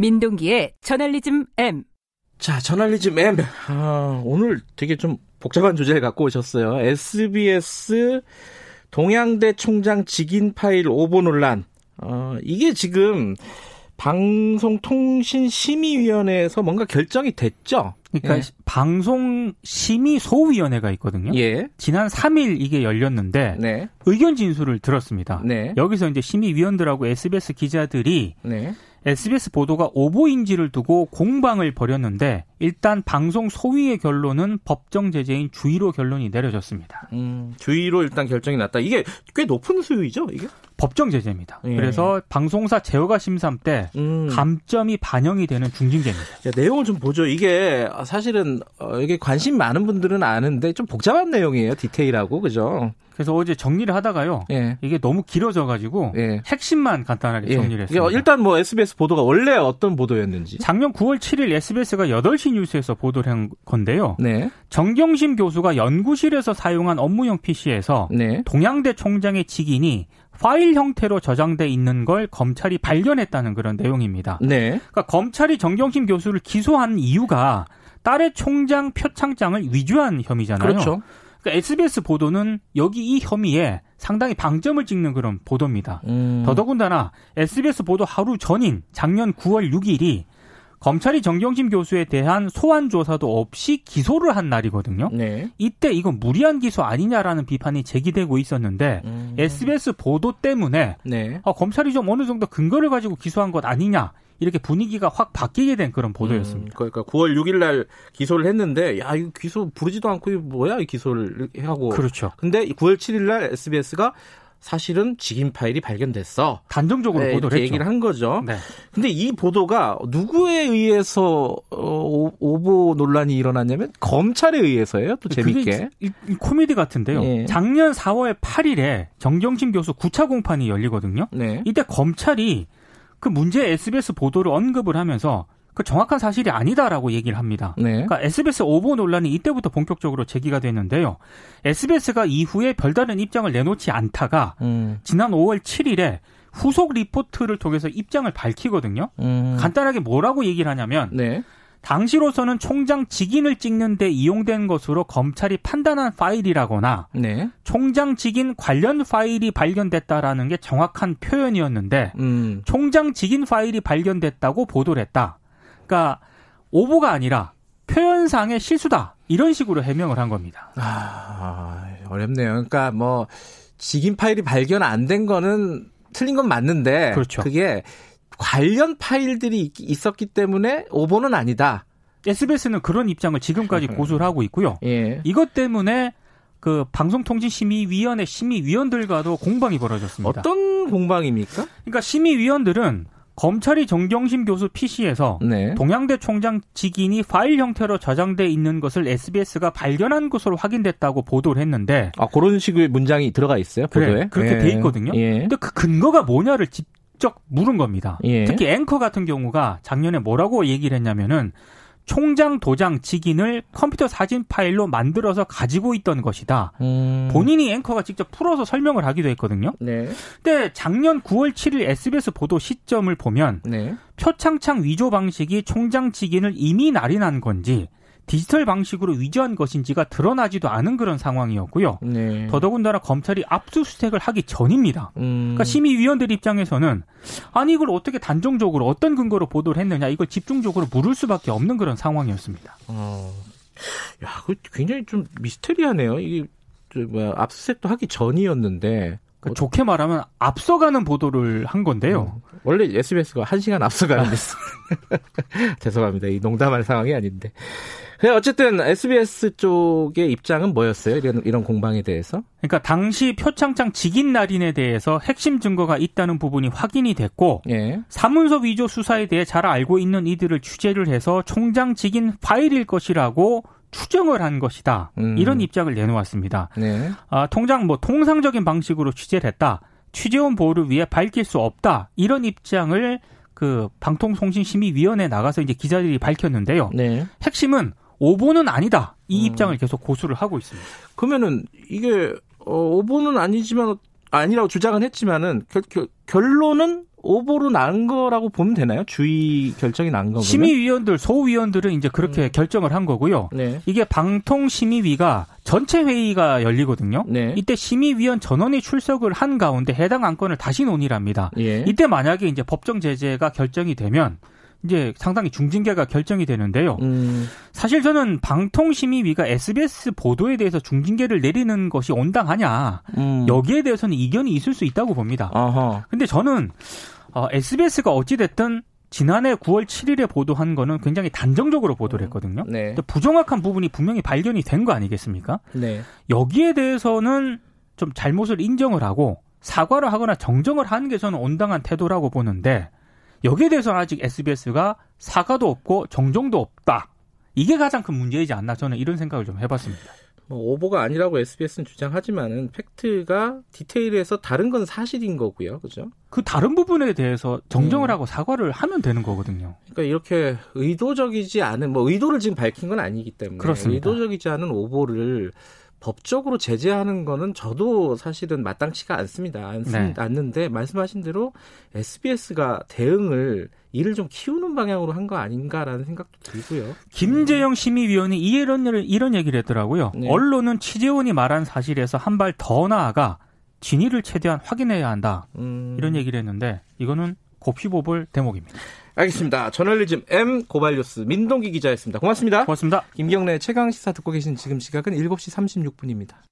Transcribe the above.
민동기의 저널리즘 M. 자, 저널리즘 M. 아, 오늘 되게 좀 복잡한 주제를 갖고 오셨어요. SBS 동양대 총장 직인 파일 오보 논란. 어, 이게 지금 방송통신심의위원회에서 뭔가 결정이 됐죠? 그러니까 예. 방송심의소위원회가 있거든요. 예. 지난 3일 이게 열렸는데 네. 의견 진술을 들었습니다. 네. 여기서 이제 심의위원들하고 SBS 기자들이 네. SBS 보도가 오보인지를 두고 공방을 벌였는데 일단 방송 소위의 결론은 법정 제재인 주의로 결론이 내려졌습니다. 음, 주의로 일단 결정이 났다. 이게 꽤 높은 수위죠, 이게? 법정 제재입니다. 예. 그래서 방송사 제어가 심삼 때 음. 감점이 반영이 되는 중징계입니다. 야, 내용을 좀 보죠. 이게 사실은 어, 이게 관심 많은 분들은 아는데 좀 복잡한 내용이에요. 디테일하고 그죠? 그래서 어제 정리를 하다가요. 예. 이게 너무 길어져 가지고 예. 핵심만 간단하게 예. 정리를 했습니다. 일단 뭐 SBS 보도가 원래 어떤 보도였는지. 작년 9월 7일 SBS가 8시 뉴스에서 보도를 한 건데요. 네. 정경심 교수가 연구실에서 사용한 업무용 PC에서 네. 동양대 총장의 직인이 파일 형태로 저장돼 있는 걸 검찰이 발견했다는 그런 내용입니다. 네. 그러니까 검찰이 정경심 교수를 기소한 이유가 딸의 총장 표창장을 위조한 혐의잖아요. 그렇죠. 그러니까 SBS 보도는 여기 이 혐의에 상당히 방점을 찍는 그런 보도입니다. 음. 더더군다나 SBS 보도 하루 전인 작년 9월 6일이 검찰이 정경심 교수에 대한 소환 조사도 없이 기소를 한 날이거든요. 네. 이때 이건 무리한 기소 아니냐라는 비판이 제기되고 있었는데 음. SBS 보도 때문에 네. 어, 검찰이 좀 어느 정도 근거를 가지고 기소한 것 아니냐 이렇게 분위기가 확 바뀌게 된 그런 보도였습니다. 음, 그러니까 9월 6일 날 기소를 했는데 야 이거 기소 부르지도 않고 뭐야 이 기소를 하고 그렇죠. 근데 9월 7일 날 SBS가 사실은 직인 파일이 발견됐어. 단정적으로 네, 보도를 했죠. 얘기를 한 거죠. 네. 근데 이 보도가 누구에 의해서 어, 오보 논란이 일어났냐면 검찰에 의해서예요. 또 재밌게. 이, 이 코미디 같은데요. 네. 작년 4월 8일에 정경심 교수 9차 공판이 열리거든요. 네. 이때 검찰이 그 문제 SBS 보도를 언급을 하면서 그 정확한 사실이 아니다라고 얘기를 합니다. 네. 그러니까 SBS 오보 논란이 이때부터 본격적으로 제기가 됐는데요. SBS가 이후에 별다른 입장을 내놓지 않다가 음. 지난 5월 7일에 후속 리포트를 통해서 입장을 밝히거든요. 음. 간단하게 뭐라고 얘기를 하냐면 네. 당시로서는 총장 직인을 찍는 데 이용된 것으로 검찰이 판단한 파일이라거나 네. 총장 직인 관련 파일이 발견됐다라는 게 정확한 표현이었는데 음. 총장 직인 파일이 발견됐다고 보도를 했다. 그러니까 오보가 아니라 표현상의 실수다. 이런 식으로 해명을 한 겁니다. 아, 어렵네요. 그러니까 뭐 직인 파일이 발견 안 된 거는 틀린 건 맞는데 그렇죠. 그게 관련 파일들이 있었기 때문에 오보는 아니다. SBS는 그런 입장을 지금까지 고수를 하고 있고요. 예. 이것 때문에 그 방송통신심의위원회 심의위원들과도 공방이 벌어졌습니다. 어떤 공방입니까? 그러니까 심의위원들은 검찰이 정경심 교수 PC에서 네. 동양대 총장 직인이 파일 형태로 저장돼 있는 것을 SBS가 발견한 것으로 확인됐다고 보도를 했는데 아 그런 식의 문장이 들어가 있어요 보도에 그래, 그렇게 예. 돼 있거든요. 예. 근데 그 근거가 뭐냐를 직접 물은 겁니다. 예. 특히 앵커 같은 경우가 작년에 뭐라고 얘기를 했냐면은 총장 도장 직인을 컴퓨터 사진 파일로 만들어서 가지고 있던 것이다. 음. 본인이 앵커가 직접 풀어서 설명을 하기도 했거든요. 네. 근데 작년 9월 7일 SBS 보도 시점을 보면 네. 표창창 위조 방식이 총장 직인을 이미 날인한 건지 디지털 방식으로 위조한 것인지가 드러나지도 않은 그런 상황이었고요. 네. 더더군다나 검찰이 압수수색을 하기 전입니다. 음. 그러니까 심의위원들 입장에서는 아니 이걸 어떻게 단정적으로 어떤 근거로 보도를 했느냐 이걸 집중적으로 물을 수밖에 없는 그런 상황이었습니다. 어. 야, 그 굉장히 좀 미스테리하네요. 이게 뭐야 압수수색도 하기 전이었는데 그러니까 좋게 말하면 앞서가는 보도를 한 건데요. 음, 원래 SBS가 한 시간 앞서가는 데서 죄송합니다. 이 농담할 상황이 아닌데. 네, 어쨌든 SBS 쪽의 입장은 뭐였어요? 이런, 이런 공방에 대해서? 그러니까 당시 표창장 직인 날인에 대해서 핵심 증거가 있다는 부분이 확인이 됐고 예. 사문서 위조 수사에 대해 잘 알고 있는 이들을 취재를 해서 총장 직인 파일일 것이라고 추정을 한 것이다. 음. 이런 입장을 내놓았습니다. 네. 아, 통장 뭐 통상적인 방식으로 취재를 했다. 취재원 보호를 위해 밝힐 수 없다. 이런 입장을 그 방통통신심의위원회 에 나가서 이제 기자들이 밝혔는데요. 네. 핵심은 오보는 아니다. 이 음. 입장을 계속 고수를 하고 있습니다. 그러면은 이게 어, 오보는 아니지만 아니라고 주장은 했지만은 결, 결, 결론은 오보로 난 거라고 보면 되나요? 주의 결정이 난 거군요. 심의위원들, 소위원들은 이제 그렇게 음. 결정을 한 거고요. 네. 이게 방통심의위가 전체 회의가 열리거든요. 네. 이때 심의위원 전원이 출석을 한 가운데 해당 안건을 다시 논의를 합니다. 예. 이때 만약에 이제 법정 제재가 결정이 되면 이제 상당히 중징계가 결정이 되는데요. 음. 사실 저는 방통심의위가 SBS 보도에 대해서 중징계를 내리는 것이 온당하냐 음. 여기에 대해서는 이견이 있을 수 있다고 봅니다. 아하. 근데 저는 어, SBS가 어찌 됐든 지난해 9월 7일에 보도한 거는 굉장히 단정적으로 보도를 했거든요. 네. 부정확한 부분이 분명히 발견이 된 거 아니겠습니까? 네. 여기에 대해서는 좀 잘못을 인정을 하고 사과를 하거나 정정을 하는 게 저는 온당한 태도라고 보는데 여기에 대해서는 아직 SBS가 사과도 없고 정정도 없다. 이게 가장 큰 문제이지 않나 저는 이런 생각을 좀 해봤습니다. 뭐 오보가 아니라고 SBS는 주장하지만은 팩트가 디테일에서 다른 건 사실인 거고요, 그죠? 그 다른 부분에 대해서 정정을 음. 하고 사과를 하면 되는 거거든요. 그러니까 이렇게 의도적이지 않은 뭐 의도를 지금 밝힌 건 아니기 때문에 그렇습니다. 의도적이지 않은 오보를 법적으로 제재하는 거는 저도 사실은 마땅치가 않습니다. 않습니다. 네. 않는데 말씀하신 대로 SBS가 대응을 이를 좀 키우는 방향으로 한 거 아닌가라는 생각도 들고요. 김재영 심의위원이 이런 이런 얘기를 했더라고요. 네. 언론은 취재원이 말한 사실에서 한 발 더 나아가 진위를 최대한 확인해야 한다. 음... 이런 얘기를 했는데 이거는 곱씹어볼 대목입니다. 알겠습니다. 저널리즘 M 고발뉴스 민동기 기자였습니다. 고맙습니다. 고맙습니다. 김경래 최강 시사 듣고 계신 지금 시각은 7시 36분입니다.